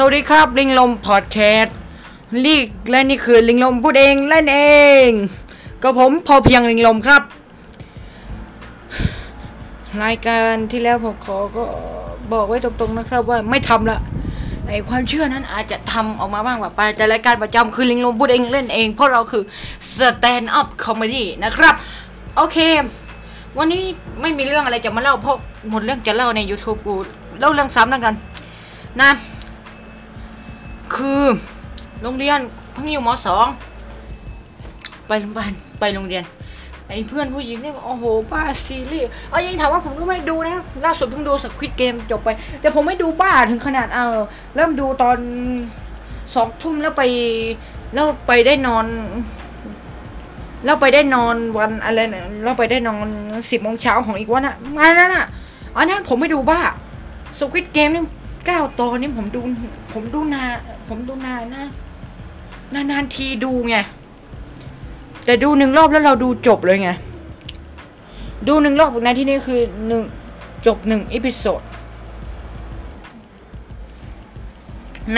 สวัสดีครับลิงลมพอดแคสต์ลีกและนี่คือลิงลมพูดเองเล่นเอง ก็ผมพอเพียงลิงลมครับ รายการที่แล้วผมขอก็บอกไว้ตรงๆนะครับว่าไม่ทำละไอความเชื่อนั้นอาจจะทำออกมาบ้างแบบไป แต่รายการประจำคือลิงลมพูดเองเล่นเอง เพราะเราคือ stand up comedy นะครับ โอเค วันนี้ไม่มีเรื่องอะไรจะมาเล่าเพราะหมดเรื่องจะเล่าใน YouTube กูเล่าเรื่องซ้ำแล้วกัน นะ คือโรงเรียนเพิ่งอยู่มสองไปโรงพยาบาลไปโรงเรียนไอ้เพื่อนผู้หญิงเนี่ยโอ้โหบ้าซีรีส์เอายังถามว่าผมก็ไม่ดูนะล่าสุดเพิ่งดูสควิตเกมจบไป แต่ผมไม่ดูบ้าถึงขนาดเออเริ่มดูตอนสองทุ่มแล้วไปแล้วไปได้นอน แล้วไปได้นอนวันอะไรเนะแล้วไปได้นอนสิบโมงเช้าของอีกวันอะมานั่นอะอันนั้นผมไม่ดูบ้า Squid Game นี่ เก้าตอนนี่ผมดู ผมดูนานผมดูนานนะนานทีดูไง แต่ดูหนึ่งรอบแล้วเราดูจบเลยไง ดูหนึ่งรอบในที่นี้คือหนึ่งจบหนึ่ง episode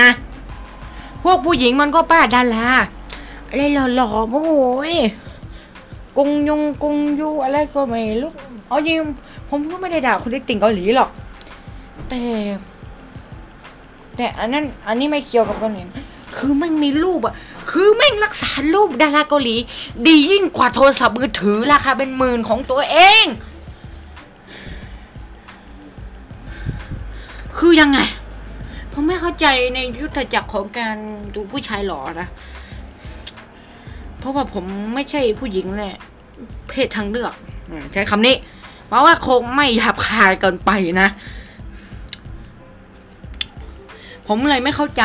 นะ พวกผู้หญิงมันก็บ้าดาราอะไรหล่อๆโอ้ยกงยงกงยูอะไรก็ไม่รู้เอาจริงผมก็ไม่ได้ด่าคนที่ติ่งเกาหลีหรอก แต่ แต่อันนั้นอันนี้ไม่เกี่ยวกับเกาหลีคือแม่งมีรูปอะคือแม่งรักษารูปดาราเกาหลี ดียิ่งกว่าโทรศัพท์มือถือราคาเป็นหมื่นของตัวเอง คือยังไง ผมไม่เข้าใจในยุทธจักรของการดูผู้ชายหล่อนะ เพราะว่าผมไม่ใช่ผู้หญิงแหละ เพศทางเลือก ใช้คำนี้ เพราะว่าคงไม่หยาบคายเกินไปนะ ผมเลยไม่เข้าใจ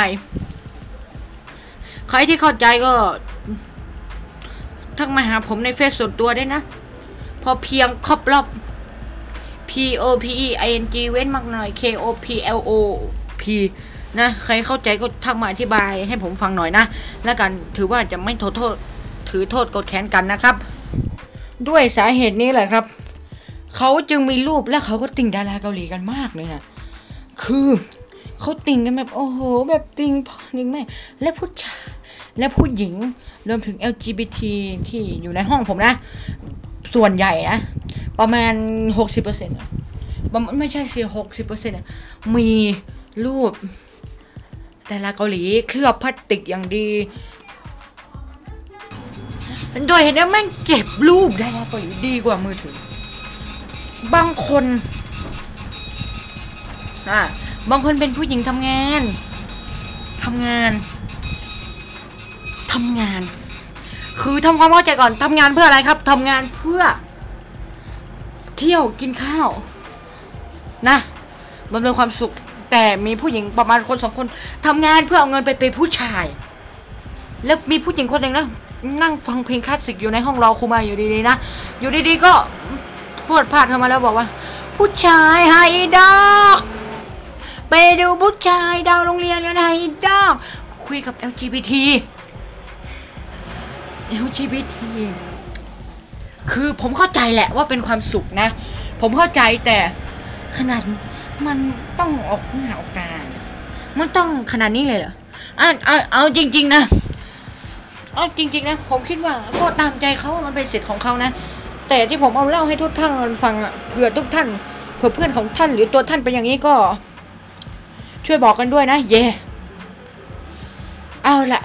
ใครที่เข้าใจก็ ทักมาหาผมในเฟซส่วนตัวได้นะ พอเพียงครบรอบ P O P E I N G เว้นมากหน่อย K O P L O P นะใครเข้าใจก็ทักมาอธิบายให้ผมฟังหน่อยนะ แล้วกันถือว่าจะไม่โทษโทษ ถือโทษกดแค้นกันนะครับ ด้วยสาเหตุนี้แหละครับ เขาจึงมีรูปและเขาก็ติ่งดาราเกาหลีกันมากเลยนะ คือ เขาติ่งกันแบบโอ้โห แบบติ่งพ่อติ่งแม่และผู้ชายและผู้หญิงรวมถึง LGBT ที่อยู่ในห้องผมนะ ส่วนใหญ่นะ ประมาณ 60%ประมาณไม่ใช่สิ60%อะมีรูป แต่ละเกาหลีเคลือบพลาสติกอย่างดีโดยเห็นว่าแม่งเก็บรูปได้ล้วก็ดีกว่ามือถือ บางคนอ่า บางคนเป็นผู้หญิงทำงานทำงานทำงาน คือทำความเข้าใจก่อนทำงานเพื่ออะไรครับทำงานเพื่อ เที่ยวกินข้าว นะบำเพ็ญความสุข แต่มีผู้หญิงประมาณคนสองคนทำงานเพื่อเอาเงินไปเป็นผู้ชาย แล้วมีผู้หญิงคนหนึ่งนะนั่งฟังเพลงคลาสสิกอยู่ในห้องรอครูมาอยู่ดีๆนะอยู่ดีๆก็พูดพลาดเข้ามาแล้วบอกว่า ผู้ชายไฮดอก ดูผู้ชายดาวโรงเรียนกันไฮดอกคุยกับ LGBT LGBT คือผมเข้าใจแหละว่าเป็นความสุขนะ ผมเข้าใจแต่ขนาดมันต้องออกหน้าออกตามันต้องขนาดนี้เลยเหรออะเอาเอาจริง ๆ นะ เอาจริง ๆ นะ ผมคิดว่าก็ตามใจเขามันเป็นสิทธิ์ของเขานะ แต่ที่ผมเอาเล่าให้ทุกท่านฟังอะเผื่อทุกท่านเผื่อเพื่อนของท่านหรือตัวท่านเป็นอย่างนี้ก็ ช่วยบอกกันด้วยนะ เย่เอาละ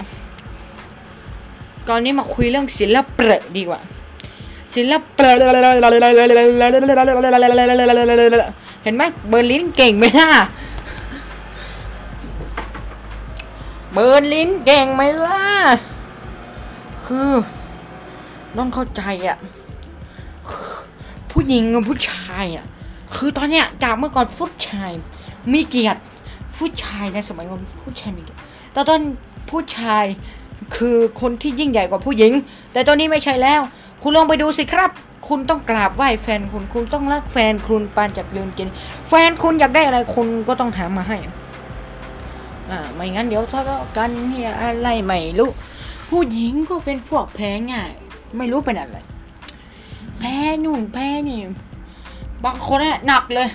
ก่อนนี้มาคุยเรื่องศิลปะดีกว่า ศิลปะเห็นไหมเบอร์ลินเก่งไหมล่ะเบอร์ลินเก่งไหมล่ะ คือต้องเข้าใจอะ ผู้หญิงกับผู้ชายอะ คือตอนเนี้ยจากเมื่อก่อนผู้ชายมีเกียรติ ผู้ชายในสมัยก่อนผู้ชายมีติแต่ตอนผู้ชายคือคนที่ยิ่งใหญ่กว่าผู้หญิง แต่ตอนนี้ไม่ใช่แล้ว คุณลองไปดูสิครับ คุณต้องกราบไหว้แฟนคุณ คุณต้องรักแฟนคุณปานจากเรือนกิน แฟนคุณอยากได้อะไรคุณก็ต้องหามาให้ อ่า ไม่งั้นเดี๋ยวทะเลาะกันเนี่ยอะไรไม่รู้ ผู้หญิงก็เป็นพวกแพ้ง่าย ไม่รู้เป็นอะไร แพ้นู่นแพ้นี่ บางคนน่ะหนักเลย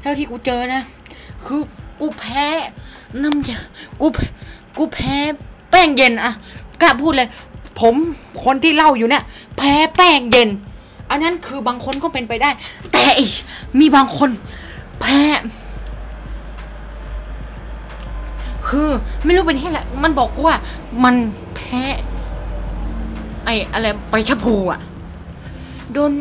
เท่าที่กูเจอนะ คือกูแพ้น้ำยากูกูแพ้แป้งเย็นอะกล้าพูดเลย ผมคนที่เล่าอยู่เนี่ยแพ้แป้งเย็น อันนั้นคือบางคนก็เป็นไปได้ แต่อีมีบางคนแพ้คือไม่รู้เป็นที่อะไรมันบอกว่ามันแพ้ไอ้อะไรใบชะพูอะ โดน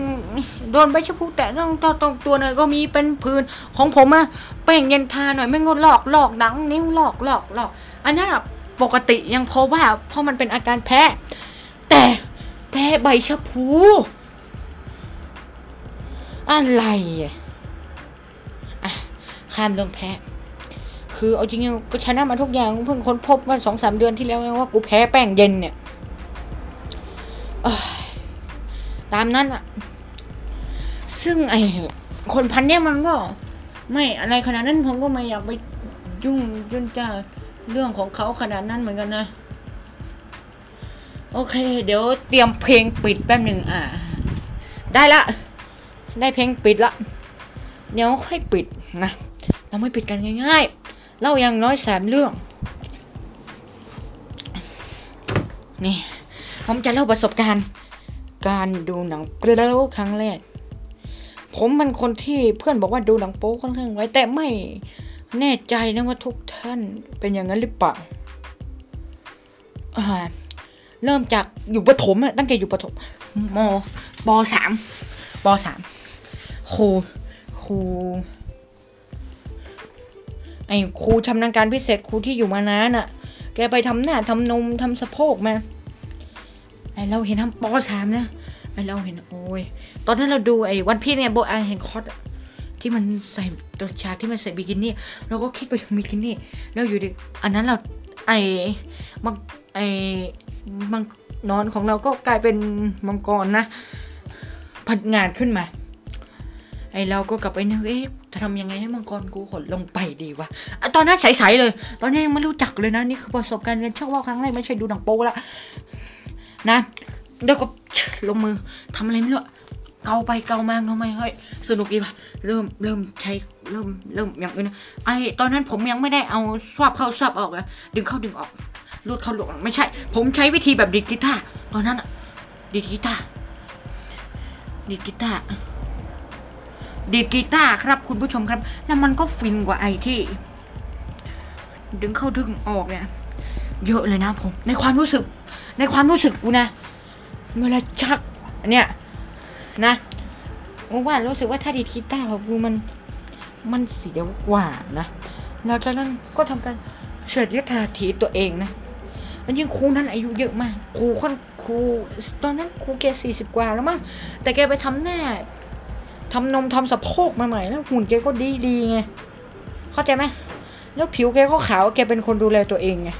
โดนใบชะพูแต่ต้องต้องต้องตัวหน่อยก็มีเป็นพื้นของผมอะแป้งเย็นทาหน่อยไม่งดหลอกหลอกหนังนิ้วหลอกหลอกหลอกอันนั้นอะปกติยังพอว่าเพราะมันเป็นอาการแพ้ แต่แพ้ใบชะพูอะไรอะอะข้ามเรื่องแพ้ คือเอาจริงๆก็ชนะมาทุกอย่างเพิ่งค้นพบว่าสองสามเดือนที่แล้วเองว่ากูแพ้แป้งเย็นเนี่ย ตามนั้นอะซึ่งไอ้คนพันเนี่ยมันก็ ไม่อะไรขนาดนั้นผมก็ไม่อยากไปยุ่งยุ่นจ้าเรื่องของเขาขนาดนั้นเหมือนกันนะ โอเค เดี๋ยวเตรียมเพลงปิดแป๊บหนึ่งอ่าได้ละ ได้เพลงปิดละ เดี๋ยวค่อยปิดนะ เราไม่ปิดกันง่ายๆ เล่าอย่างน้อยสามเรื่อง นี่ ผมจะเล่าประสบการณ์ การดูหนังโป๊ครั้งแรก ผมเป็นคนที่เพื่อนบอกว่าดูหนังโป๊ค่อนข้างไว้ แต่ไม่แน่ใจนะว่าทุกท่านเป็นอย่างนั้นหรือเปล่าเริ่มจากอยู่ประถมอะตั้งแต่อยู่ประถมมปสามปสามครูครูไอ้ครูชำนาญการพิเศษครูที่อยู่มานานอะ่ะ แกไปทำหน้าทำนมทำสะโพกมาไอ้ เราเห็นทำปสามนะไอเราเห็นโอ้ยตอนนั้นเราดูไอ้วันพีเนี่ยโบอเห็นคอสที่มันใส่ตัวฉากที่มันใส่บิกินี่เราก็คิดไปถึงบิกินี่แล้วอยู่ดิอันนั้นเราไอมังไอมังนอนของเราก็กลายเป็นมังกรนะพัดงานขึ้นมา ไอเราก็กลับไปนึกเอ๊ะจะทำยังไงให้มังกรกูหดลงไปดีวะอะตอนนั้นใสๆเลย ตอนนี้ยังไม่รู้จักเลยนะ นี่คือประสบการณ์เรียนช่องว่าวครั้งแรกไม่ใช่ดูหนังโป๊ละ นะแล้วก็ลงมือทำอะไรไม่รู้อะเกาไปเกามาเกามาเฮ้ยสนุกดีป่ะเริ่มเริ่มใช้เริ่มเริ่มอย่างอื่นอะไอตอนนั้นผมยังไม่ได้เอาสวบเข้าสวบออกอะดึงเข้าดึงออกรูดเข้ารูดไม่ใช่ ผมใช้วิธีแบบดีดกีตาร์ตอนนั้นอะดีดกีตาร์ดีดกีตาร์ดีดกีตาร์ครับคุณผู้ชมครับ แล้วมันก็ฟินกว่าไอที่ ดึงเข้าดึงออกเนี่ย เยอะเลยนะผม ในความรู้สึก ในความรู้สึกกูนะเวลาชักเนี่ยนะกูว่ารู้สึกว่าถ้าดีดกีตาร์ของกูมันมันเสียวกว่านะแล้วจากนั้นก็ทำการเฉิดยุทาถีตัวเองนะอันยิ่งครูนั้นอายุเยอะมากครูค่อนครูตอนนั้นครูแกสี่สิบกว่าแล้วมั้งแต่แกไปทำหน้าทำนมทำสะโพกมาใหม่แล้วหุ่นแกก็ดีดีไงเข้าใจไหมแล้วผิวแกก็ขาวแกเป็นคนดูแลตัวเองไง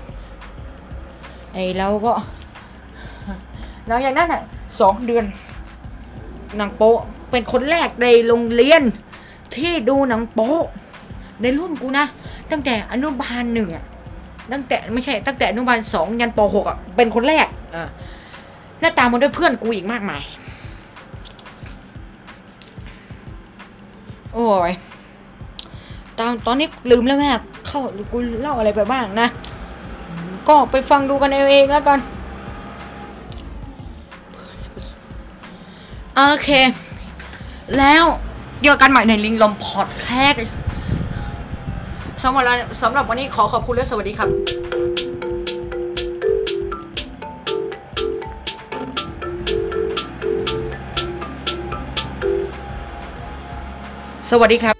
ไอ้เราก็ หลังจากนั้นอะสองเดือนหนังโป๊เป็นคนแรกในโรงเรียน ที่ดูหนังโป๊ในรุ่นกูนะ ตั้งแต่อนุบาลหนึ่งอะตั้งแต่ไม่ใช่ตั้งแต่อนุบาลสองยันปหกอะเป็นคนแรกอ่าหน้าตามมาด้วยเพื่อนกูอีกมากมาย โอ้ยตอนตอนนี้ลืมแล้วแม่เข้ากูเล่าอะไรไปบ้างนะ ก็ไปฟังดูกันเอาเองแล้วกันโอเค แล้วเจอกันใหม่ในลิงลมพอดแคสต์สำหรับสำหรับวันนี้ขอขอบคุณและสวัสดีครับสวัสดีครับ